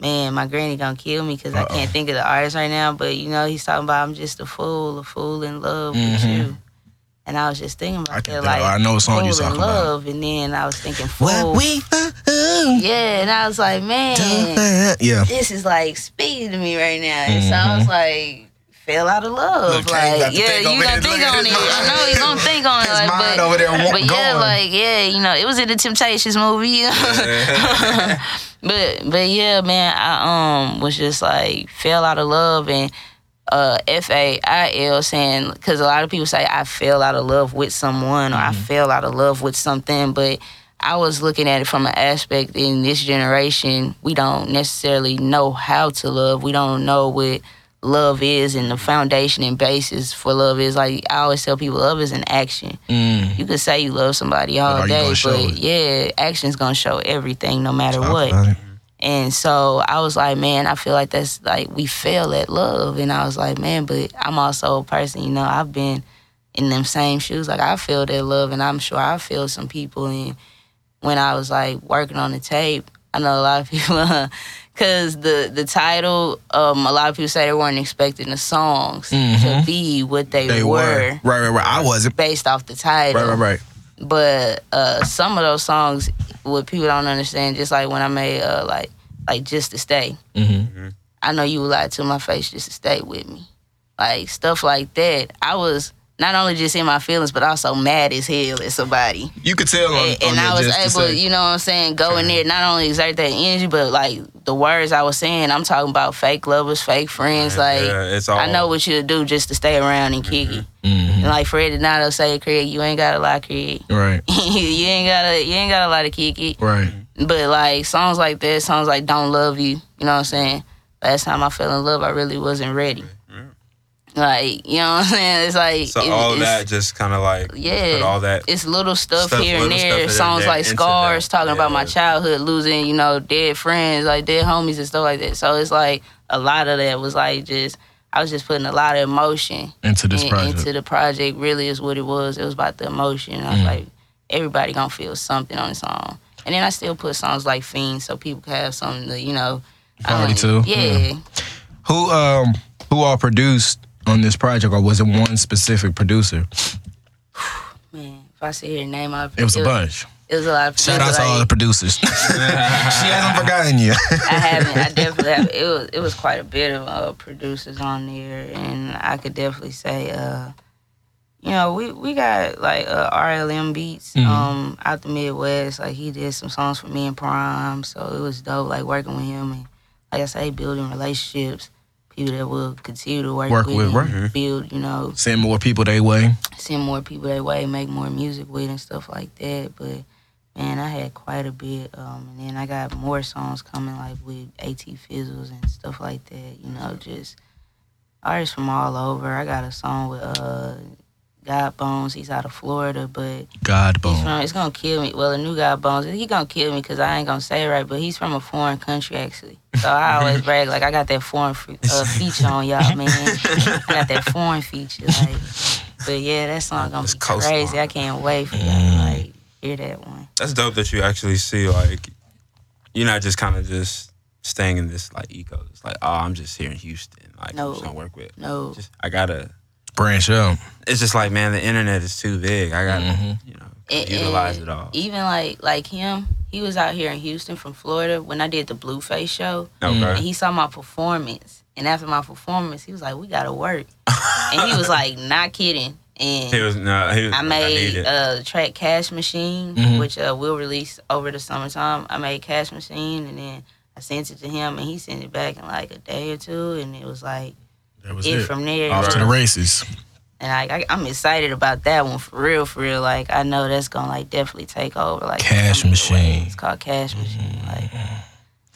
man, my granny gonna kill me because I can't think of the artist right now. But you know, he's talking about I'm just a fool, a fool in love with Mhm. you. And I was just thinking about I that, like I know what song in talking about. love. And then I was thinking fool. What we yeah, and I was like, man, yeah. this is like speaking to me right now. And so I was like. Fell out of love, Look, like yeah, you gonna think on it. I know he's gonna think on it, like, but over there wa- but yeah, going. like yeah, you know, it was in the Temptations movie. you know? but but yeah, man, I um was just like fell out of love and uh F A I L saying because a lot of people say I fell out of love with someone or I fell out of love with something, but I was looking at it from an aspect in this generation we don't necessarily know how to love. We don't know what love is and the foundation and basis for love is like I always tell people love is an action. Mm. You could say you love somebody all day, but it? yeah, action's gonna show everything no matter Talk what. And so I was like, man, I feel like that's like we fail at love. And I was like, man, but I'm also a person, you know, I've been in them same shoes. Like I feel that love and I'm sure I feel some people and when I was like working on the tape, I know a lot of people cause the the title, um, a lot of people say they weren't expecting the songs to Mhm. be what they, They were, were right, right, right. I wasn't. based off the title Right, right, right. But uh, some of those songs, what people don't understand, just like when I made uh, like like just to stay, Mm-hmm. I know you lied to my face just to stay with me, like stuff like that. I was not only just in my feelings, but also mad as hell at somebody, You could tell on, and, on and I was able, you know what I'm saying, go in there, not only exert that energy, but like the words I was saying, I'm talking about fake lovers, fake friends, like. yeah, all. I know what you'll do just to stay around and kick it. Mhm. And like Fred Donato say, Craig, you ain't gotta lie, Craig. Right, you ain't gotta you ain't gotta lie to kick it. right. But like songs like that, songs like Don't Love You, you know what I'm saying? Last time I fell in love I really wasn't ready. Like, you know what I'm saying? It's like So it- all it's, that just kind of like Yeah. put all that. it's little stuff, Stuff, here and little there. stuff Songs that like into Scars, that. talking about my Yeah. childhood, losing, you know, dead friends, like dead homies and stuff like that. So it's like a lot of that was like just I was just putting a lot of emotion Into this in- project. into the project really is what it was. It was about the emotion. I was Mm. like, everybody gonna feel something on the song. And then I still put songs like Fiend so people can have something to, you know. Party um, to. Yeah. Who um who all produced on this project, or was it one specific producer? Man, if I sit here and name out, It was a bunch. It was a lot of Shout out producers, to all the producers. she hasn't forgotten you. I haven't. I definitely have. It was it was quite a bit of uh, producers on there, and I could definitely say, uh, you know, we we got like uh, RLM beats Mhm. um out the Midwest. Like he did some songs for me and Prime, so it was dope. Like working with him and like I say, building relationships. People that will continue to work, Work with, with, right. build, you know, Send more people their way. send more people that way, make more music with and stuff like that. But man, I had quite a bit, um, and then I got more songs coming like with At Fizzles and stuff like that. You know, just artists from all over. I got a song with uh, God Bones. He's out of Florida, but God Bones he's from. It's gonna kill me. Well, the new God Bones, he gonna kill me because I ain't gonna say it right. But he's from a foreign country actually. So I always brag like I got that foreign fe- uh, feature on y'all, man. I got that foreign feature, like. But yeah, that song gonna It's be coastline. crazy. I can't wait for y'all Mm. to like hear that one. That's dope that you actually see like you're not just kind of just staying in this like eco. It's like oh, I'm just here in Houston. Like No. I'm just gonna work with. No, Just I gotta. Branch out. It's just like man, the internet is too big. I gotta Mhm. you know And- utilize and it all. Even like like him, he was out here in Houston from Florida when I did the Blueface show, and Okay. he saw my performance. And after my performance, he was like, "We gotta work," and he was like, "Not kidding." And He was no. He was. I made a uh, track Cash Machine, Mhm. which uh, we'll release over the summertime. I made Cash Machine, and then I sent it to him, and he sent it back in like a day or two, and it was like That was it, it. from there. Off to the races. And I, I, I'm excited about that one for real, for real. Like I know that's gonna like definitely take over. Like Cash some of the Machine. Mm-hmm. It's called Cash Machine. Like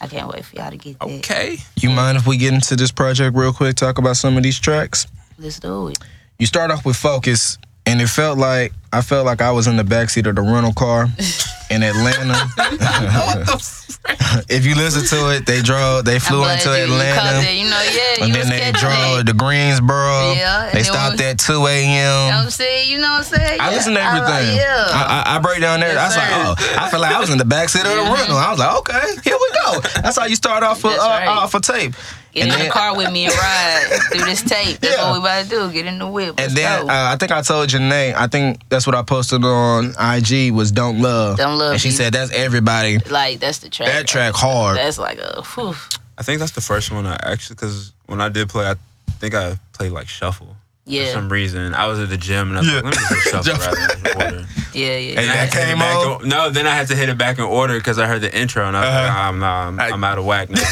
I can't wait for y'all to get that. Okay. You mind if we get into this project real quick? Talk about some of these tracks. Let's do it. You start off with Focus, and it felt like I felt like I was in the backseat of the rental car in Atlanta. if you listen to it, they drove, they flew into you, you Atlanta. that. You know, yeah. And you then they drove to Greensboro. Yeah, They stopped was- at 2 You know what a.m. I'm saying? You know what I'm saying? I Yeah, listen to I like- everything. yeah. I, I, I break down there. Yes, I was like, oh, I feel like I was in the backseat of the Mhm. rental. I was like, okay, here we go. That's how you start off for uh, right. uh, for tape. Get And in then- the car with me and ride through this tape. That's Yeah. what we about to do. Get in the whip. And Let's then go. uh, I think I told Janae, I think that's what I posted on IG was Don't Love. Don't Love And she Me. said that's everybody. like that's the track. That track hard. That's like a whew. I think that's the first one I actually because when I did play, I think I played like shuffle. For some reason, I was at the gym and I was Yeah. like, let me just shuffle Shuffle. rather than order. yeah, yeah. And I that to hit it came back on? in- no, then I had to hit it back in order because I heard the intro and I was like, Uh-huh. ah, I'm, nah, I'm, I- I'm out of whack. now.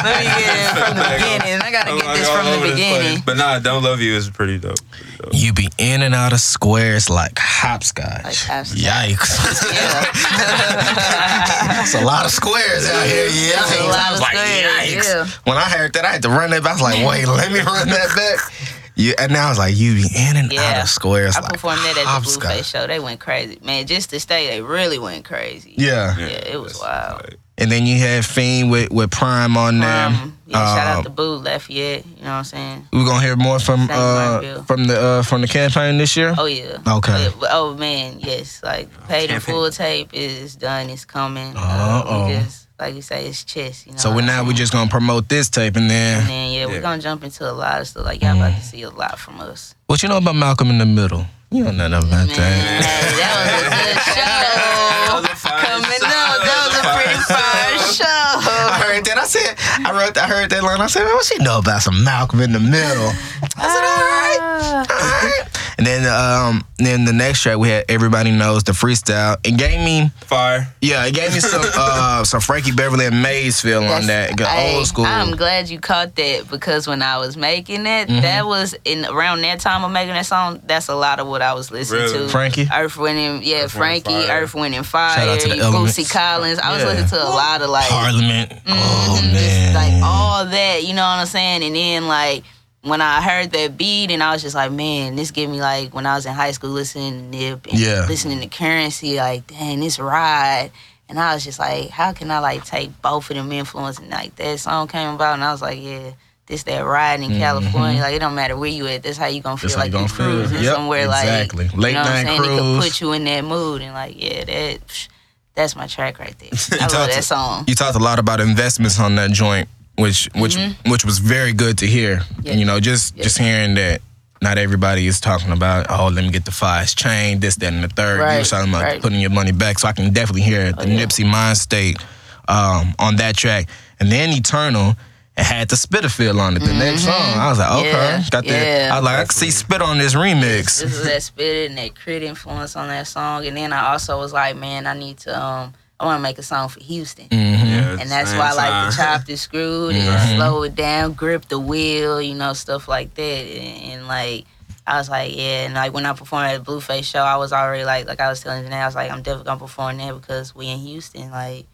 Let me get it from the beginning. I gotta I'm get like this from the beginning. place. But nah, Don't Love You is pretty dope. Pretty dope. You be in and out of squares like hopscotch. Like hopscotch. Yikes. Yeah. That's a lot of squares out here. Yeah. A lot I was like, squares, yikes. yeah. When I heard that, I had to run that back. I was like, wait, let me run that back. You, and now it's like, you be in and out Yeah. of squares I like performed that at the hopscotch. Blueface show. They went crazy, man. Just to stay, they really went crazy. Yeah. yeah, it was wild. tight. And then you had Fiend with, with Prime on there. Um, yeah, shout Uh, out to Boo Lafayette. You know what I'm saying? We're gonna hear more from uh from the uh from the campaign this year. Oh yeah. Okay. Oh, yeah. Oh, man, yes. Like paid in full tape is done. It's coming. Uh, Uh-oh. We just like you say, it's chess. You know. So we're now we're just gonna promote this tape and then And then then yeah, Yeah. we're gonna jump into a lot of stuff. Like y'all about to see a lot from us. what you know about Malcolm in the Middle? You don't know nothing about Man, that. that was a good show. That was a fire Coming show. up, that was a pretty fire I heard that. I said I wrote I heard that line. I said, man, what she know about some Malcolm in the Middle? I said, all right. All right. And then um then the next track we had Everybody Knows the freestyle. It gave me Fire. yeah, it gave me some uh some Frankie Beverly and Maze feel on that. Good Hey, old school. I'm glad you caught that because when I was making it, Mhm. that was in around that time of making that song. That's a lot of what I was listening Really? to. Frankie? Earth, Wind, yeah, Earth, Frankie, Fire. Earth, Wind and Fire, Shout out to the you- Elements. Bootsy Collins. I was Yeah. listening to a lot of like Parliament. Oh Mhm, just, man. like all that, you know what I'm saying? And then like when I heard that beat and I was just like, man, this gave me like when I was in high school listening to Nip and Yeah. listening to Curren$y, like, dang, this ride. And I was just like, how can I like take both of them influence and like that song came about and I was like, yeah, this that ride in California. Like it don't matter where you at. That's how you gonna feel Mm-hmm. how like you you cruising Yep, somewhere exactly. like Late you know what I'm night saying? It could cruise. put you in that mood and like yeah, that that's my track right there. I love to- that song. You talked a lot about investments on that joint, which which which was very good to hear. Mm-hmm. Yeah. You know, just just hearing that not everybody is talking about oh let me get the fives chain this that and the third. you were talking about right. putting your money back, so I can definitely hear the Oh, yeah. Nipsey mind state um, on that track, and then Eternal. It had the feel on it. The next song, I was like, okay, Mm-hmm. Yeah, got that. yeah. I was like, I can see Spit on this remix. This is that spit and that crit influence on that song. And then I also was like, man, I need to um I wanna make a song for Houston. Mm-hmm. Yeah, And that's why I like time. the chopped and screwed and slow it down, grip the wheel, you know, stuff like that. And, and, like I was like, yeah, and like when I performed at the Blueface show, I was already like like I was telling Janae, I was like, I'm definitely gonna perform there because we in Houston, like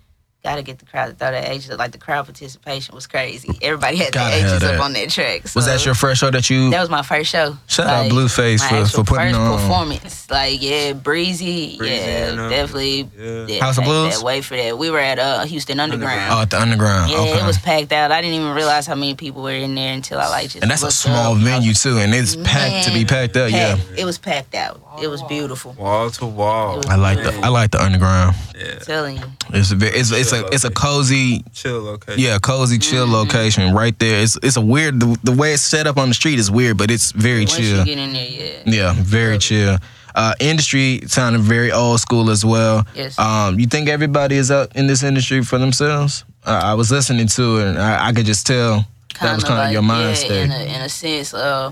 gotta get the crowd to throw that H's up. Like the crowd participation was crazy. Everybody had Gotta the have H's that. up on that track. Was that your first show that you? that was my first show. Shout out Blueface my for- actual for putting first on. performance. Like yeah, breezy, Breezy, yeah, you definitely. Yeah. Yeah, House of packed Blues? That, wait for that. We were at uh, Houston Underground. oh, at the underground. Yeah, okay. it was packed out. I didn't even realize how many people were in there until I like just. and that's a small up. venue too, and it's packed to be Man, packed up. Yeah, It was packed out. It was beautiful. Wall to wall. I like the I like the underground. Yeah. I'm telling you. It's a ve- it's it's a it's a cozy Chill location. yeah cozy chill Mm-hmm. location right there. It's it's a weird the, the way it's set up on the street is weird, but it's very Once chill. you get in there, yeah. Yeah, very chill. Uh, industry sounded very old school as well. Yes. Um, you think everybody is out in this industry for themselves? Uh, I was listening to it, and I, I could just tell that was kind of your mind yeah, state. In a, in a sense, uh,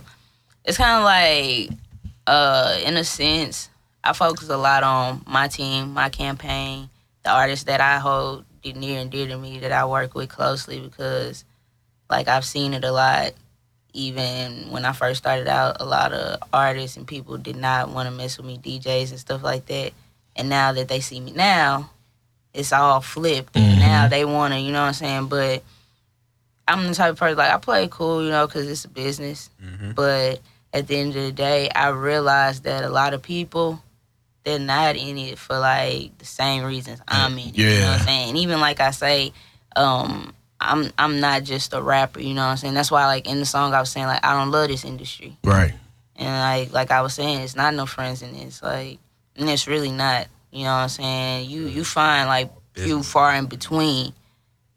it's kind of like, uh, in a sense, I focus a lot on my team, my campaign, the artists that I hold near and dear to me that I work with closely because, like, I've seen it a lot. Even when I first started out, a lot of artists and people did not want to mess with me, DJs and stuff like that. And now that they see me now, it's all flipped. And mm-hmm. now they want to, you know what I'm saying? But I'm the type of person like I play cool, you know, because it's a business. Mm-hmm. But at the end of the day, I realized that a lot of people they're not in it for like the same reasons I'm in. it, You know what Yeah. I'm saying? And even like I say, um, I'm I'm not just a rapper. You know what I'm saying? That's why like in the song I was saying like I don't love this industry. right. And like like I was saying, it's not no friends in this. Like, and it's really not. You know what I'm saying? You you find like few far in between,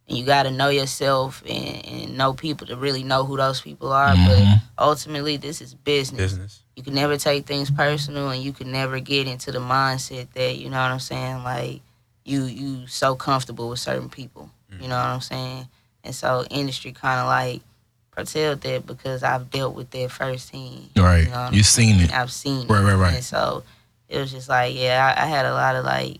and you got to know yourself and, and know people to really know who those people are. But ultimately, this is business. Business. You can never take things personal, and you can never get into the mindset that you know what I'm saying. Like you you so comfortable with certain people. You mm-hmm. know what I'm saying? And so industry kind of like curtailed that because I've dealt with that firsthand. Right. you know you've seen it. I've seen it. Right, right, right. And so it was just like, yeah, I, I had a lot of like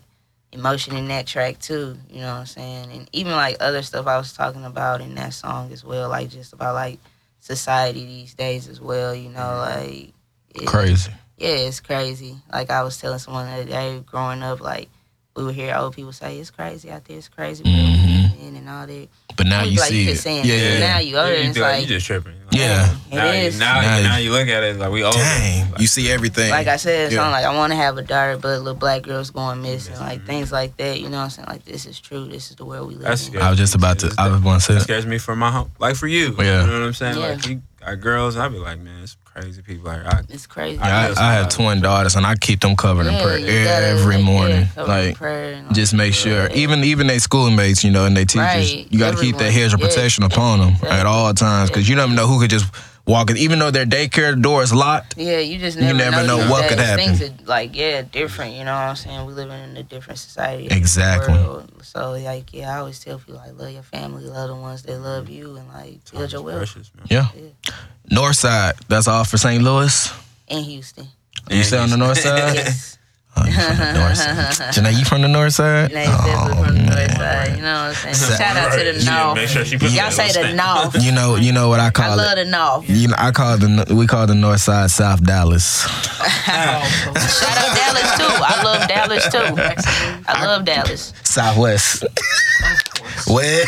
emotion in that track too. You know what I'm saying? And even like other stuff I was talking about in that song as well, like just about like society these days as well. You know, mm-hmm. like it- Crazy. Yeah, it's crazy. Like I was telling someone the other day, growing up, like we would hear old people say, "It's crazy out there. It's crazy." what Mhm. And all that. But now you like, see you it. just saying yeah, yeah. Now you older, you, it's like, you just tripping. Yeah. Now, it you, now, Now you- now you look at it like we old. Dang, you see everything. like I said, it's Yeah. not like I want to have a daughter, but little black girls going missing, like things like that. You know what I'm saying? Like this is true. This is the world we live That's in. good. I was just about to. I was going to say It that. scares me for my home, like for you. Yeah. You know what I'm saying? Yeah. Like you got girls, I'd be like, man, it's crazy people. Like, I, It's crazy. I Yeah, I, I have twin daughters, and I keep them covered in prayer every like, morning. cover like, prayer like, just make sure. Even even they schoolmates, you know, and they teachers, Right, you got to keep that everyone. hedge of Yeah. protection upon them Yeah. at all times, because you never know who could just walk in. Even though their daycare door is locked, Yeah, you just You never, never know these what could happen. Things are like yeah, different. You know what I'm saying? We living in a different society. Exactly. So like yeah, I always tell people like love your family, love the ones that love you, and like build your wealth. precious, man. yeah. Yeah. North side, that's all for St. Louis. In Houston. You stay on the north side? Yes. Oh, you from the north side. Janae, you from the north side? Nah, he's definitely from the oh, north side. You know what I'm saying? Shout out to the north. Make sure she put Y'all say the north. You know, you know what I call it. I love it. the north. You know, I call the we call the north side South Dallas. Shout out Dallas too. I love Dallas too. I love Dallas. Southwest. Where?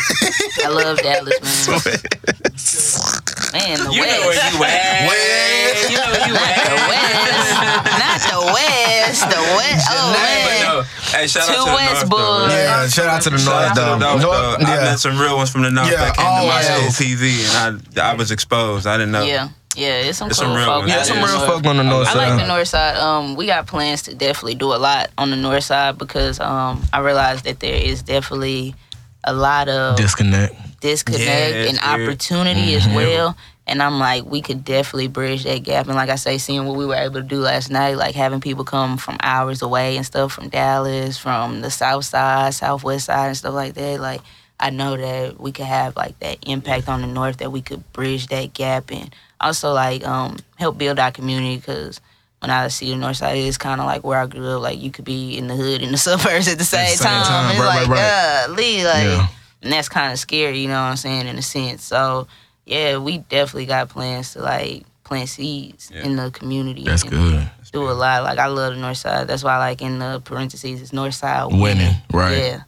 I love Dallas, man. Man, the You know West. where you at. Where? You know where you Not the. West. Not the West. The West. Oh, But man. no, Hey, shout Two out to the West North, though, man. Yeah, shout out to the Shout North, out to the though. North, North- though. I yeah. met some real ones from the North Yeah, that came to my always. school PV, and I I was exposed. I didn't know. Yeah, yeah, it's some It's cool some real folk. ones. out Yeah, some there. real folk on the north I side. like the north side. Um, we got plans to definitely do a lot on the north side because um, I realized that there is definitely a lot of Disconnect. disconnect Yeah, and weird. opportunity as well. And I'm like, we could definitely bridge that gap. And like I say, seeing what we were able to do last night, like having people come from hours away and stuff from Dallas, from the south side, southwest side, and stuff like that. Like, I know that we could have like that impact on the north, that we could bridge that gap and also like um, help build our community because when I see the north side, it's kind of like where I grew up. Like, you could be in the hood and the suburbs at the same, same time. time. It's Right, like, right, right. golly, like, Yeah. and that's kind of scary, you know what I'm saying, in a sense. So yeah, we definitely got plans to like plant seeds Yeah. in the community. That's and good. Do a lot. Like I love the north side. That's why like in the parentheses it's north side Winning, winning. right. Yeah.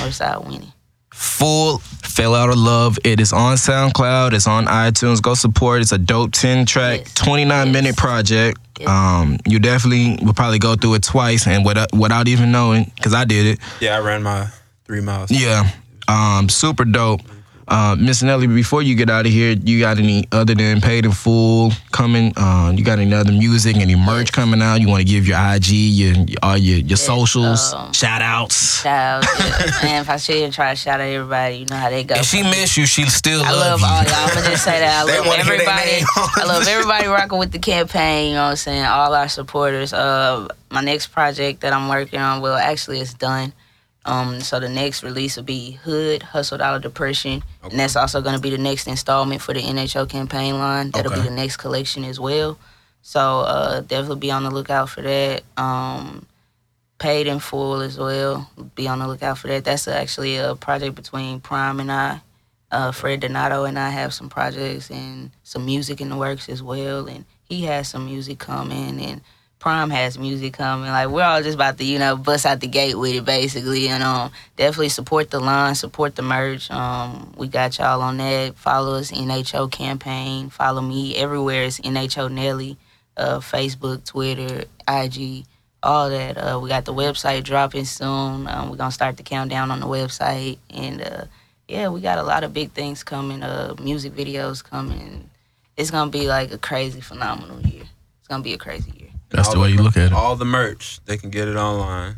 North side winning. Full Fell Out of Love. It is on SoundCloud. It's on iTunes. Go support. It's a dope 10 track, Yes. 29 Yes. minute project. Yes. Um, you definitely will probably go through it twice and without, without even knowing, because I did it. Yeah, I ran my three miles. Yeah. Um, super dope. Uh, Miss Nelly, before you get out of here, you got any other than paid in full coming? Uh, you got any other music, any merch coming out? You want to give your IG, your all your your socials, um, shout outs. Shout out. yeah. and if I should try to shout out everybody, you know how they go. If she miss you, she still I love love all y'all. I'm gonna just say that I They love wanna hear their everybody. I love everybody rocking with the campaign. You know what I'm saying? All our supporters. Uh, my next project that I'm working on, well, actually, it's done. Um, so the next release will be Hood Hustled Out of Depression, and that's also going to be the next installment for the NHO campaign line. That'll Okay. be the next collection as well. So uh, definitely be on the lookout for that. Um, paid in full as well. Be on the lookout for that. That's actually a project between Prime and I. Uh, Fred Donato and I have some projects and some music in the works as well. And he has some music coming, and Prime has music coming. Like we're all just about to, you know, bust out the gate with it, basically. And um, definitely support the line, support the merch. Um, we got y'all on that. Follow us NHO campaign. Follow me everywhere. It's NHO Nelly. Uh, Facebook, Twitter, IG all that. Uh, we got the website dropping soon. Um, we're gonna start the countdown on the website, and uh, yeah, we got a lot of big things coming. Uh, music videos coming. It's gonna be like a crazy, phenomenal year. It's gonna be a crazy year. That's the way you look at it. All the merch, they can get it online.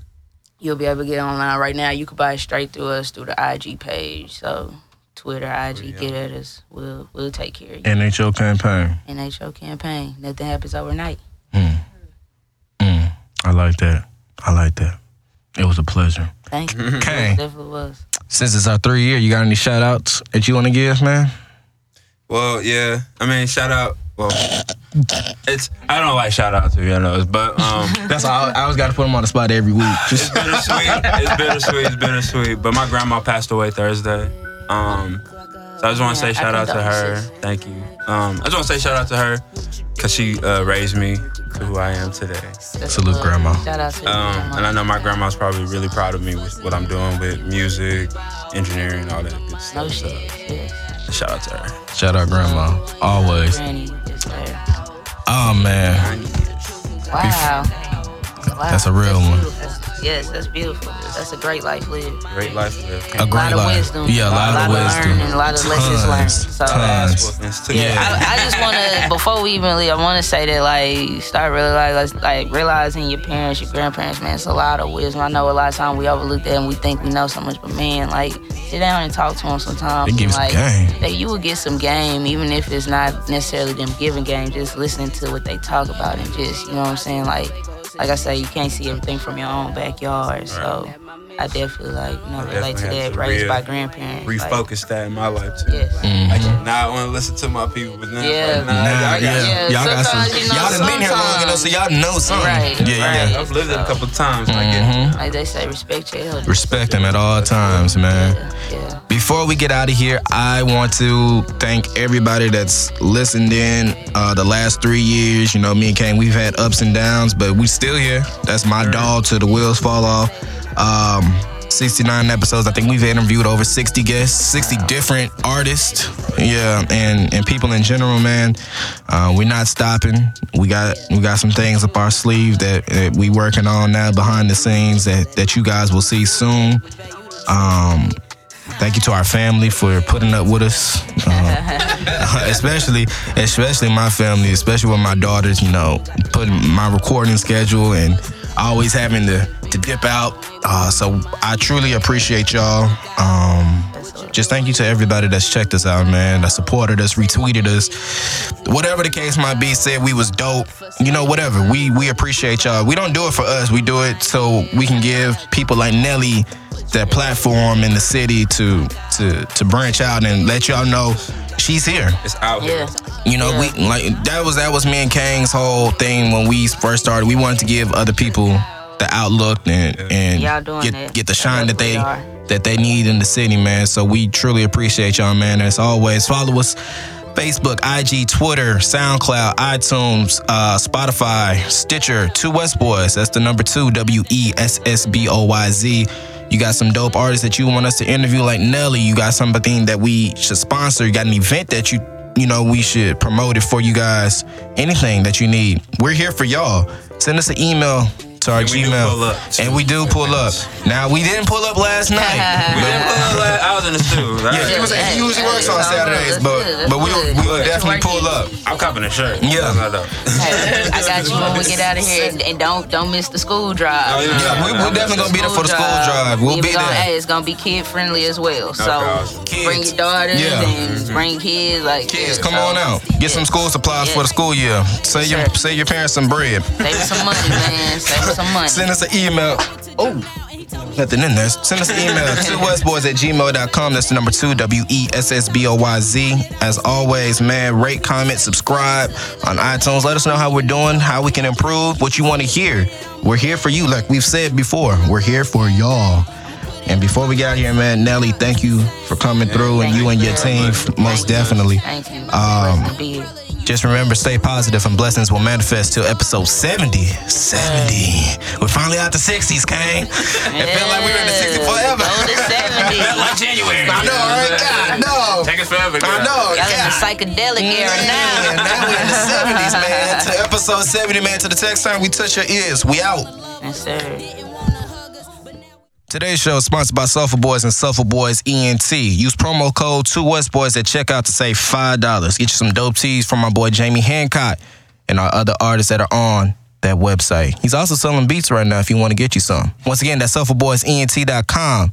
You'll be able to get it online right now. You can buy it straight through us through the IG page. So Twitter, IG, get at us. We'll we'll take care of you. NHO campaign. NHO campaign. Nothing happens overnight. Mm, I like that. I like that. It was a pleasure. Thank you. Okay. It definitely was. Since it's our three year, you got any shout outs that you want to give, man? Well, yeah. I mean, shout out. Well, it's I don't like shout out to you know, but um, That's all. I always got to put them on the spot every week. it's bittersweet. It's bittersweet. It's bittersweet. But my grandma passed away Thursday. Um, so I just want to say shout out to her. Thank you. Um, I just want to say shout out to her because she uh, raised me to who I am today. That's Salute, love. Grandma. Shout out to Um, Grandma. and I know my grandma's probably really proud of me with what I'm doing with music, engineering, all that good stuff. No So shit. Yeah. shout out to her. Shout out, grandma. Always. Granny is there. Oh man, Wow. That's a real one. Beautiful. That's- yes, that's beautiful. That's a great life lived. Great life lived. a A great lot of wisdom. Yeah, a lot, of wisdom. learning, a lot of lessons Tons, learned. So, tons. Whoopings. Yeah, I, I just want to before we even leave, I want to say that like start realizing like realizing your parents, your grandparents, man, it's a lot of wisdom. I know a lot of times we overlook that and we think we know so much, but man, like sit down and talk to them sometimes. They give and, you some game. That you will get some game, even if it's not necessarily them giving game, just listening to what they talk about and just you know what I'm saying, like like I say, you can't see everything from your own backyard, so. I definitely like you know relate to that. to Raised re- by grandparents. like, refocus that in my life too. Yes. Mm-hmm. Now I want to listen to my people, but now Yeah. it's like, nah, Nah, y'all got- yeah. Yeah, Y'all got some. you know, y'all done been here long enough, so y'all know something. Right, Yeah, right. yeah. I've lived it a couple times. Like Mhm. Like they say, respect your elders. Respect them at all times, man. Yeah, yeah. Before we get out of here, I want to thank everybody that's listened in uh, the last three years. You know, me and Kane, we've had ups and downs, but we still here. That's my dog till the wheels fall off. Um, 69 episodes. I think we've interviewed over 60 guests, 60 different artists. Yeah, and and people in general, man. Uh, we're not stopping. We got we got some things up our sleeve that, that we working on now behind the scenes that that you guys will see soon. Um, thank you to our family for putting up with us, uh, especially especially my family, especially with my daughters. You know, putting my recording schedule and always having to to dip out. Uh, so I truly appreciate y'all. Um, just thank you to everybody that's checked us out, man. That supported us, retweeted us, whatever the case might be. Said we was dope. You know, whatever. We we appreciate y'all. We don't do it for us. We do it so we can give people like Nelly that platform in the city to to to branch out and let y'all know she's here. It's out here. Yeah. You know, Yeah. we like that was that was me and Kane's whole thing when we first started. We wanted to give other people the outlook and and doing get get the shine that they are. that they need in the city, man. So we truly appreciate y'all, man. As always, follow us. Facebook, IG, Twitter, SoundCloud, iTunes, uh, Spotify, Stitcher, Two West Boys. That's the number two, W E S S B O Y Z. You got some dope artists that you want us to interview, like Nelly. You got something that we should sponsor. You got an event that you, you know, we should promote it for you guys. Anything that you need, we're here for y'all. Send us an email to our And we do Gmail, pull up, too. and we do pull up. Now we didn't pull up last night. We didn't pull up. I was in the stew. Right? yeah, he, was, he usually works on That's all good. Saturdays, but but we will, we will definitely pull up. I'm copping a shirt. Yeah. No, no. Hey, I got you when we get out of here, and, and don't don't miss the school drive. Oh, yeah. Yeah, we, we're definitely gonna be there for the school drive. We'll be there. Hey, it's gonna be kid friendly as well. So awesome. bring your daughters Yeah. and mm-hmm. bring kids. Like Kids, yeah, come so, on out. Get some school supplies for the school year. Save your save your parents some bread. Save some money, man. Some money. Send us an email. Oh, nothing in there. Send us an email to westboys at gmail.com. That's the number two, W E S S B O Y Z. As always, man, rate, comment, subscribe on iTunes. Let us know how we're doing, how we can improve, what you want to hear. We're here for you, like we've said before. We're here for y'all. And before we get out here, man, Nelly, thank you for coming through, and Thank you and your team, much. most Thank you. definitely. Thank you. Um, Blessed to be here. Just remember, stay positive and blessings will manifest till episode 70. 70. We're finally out the 60s, Kane. It felt like we were in the 60s forever. Go to 70. Like January. I know, right? God, no. Take us forever. I know. Y'all in the psychedelic era Yeah, now. now we're in the 70s, man. To episode 70, man. To the text time, we touch your ears. We out. Yes, sir. Today's show is sponsored by Sulfur Boys and Sulfur Boys ENT. Use promo code 2WestBoys at checkout to save $5. Get you some dope teas from my boy Jamie Hancock and our other artists that are on that website. He's also selling beats right now if you want to get you some. Once again, that's sulfurboysent.com.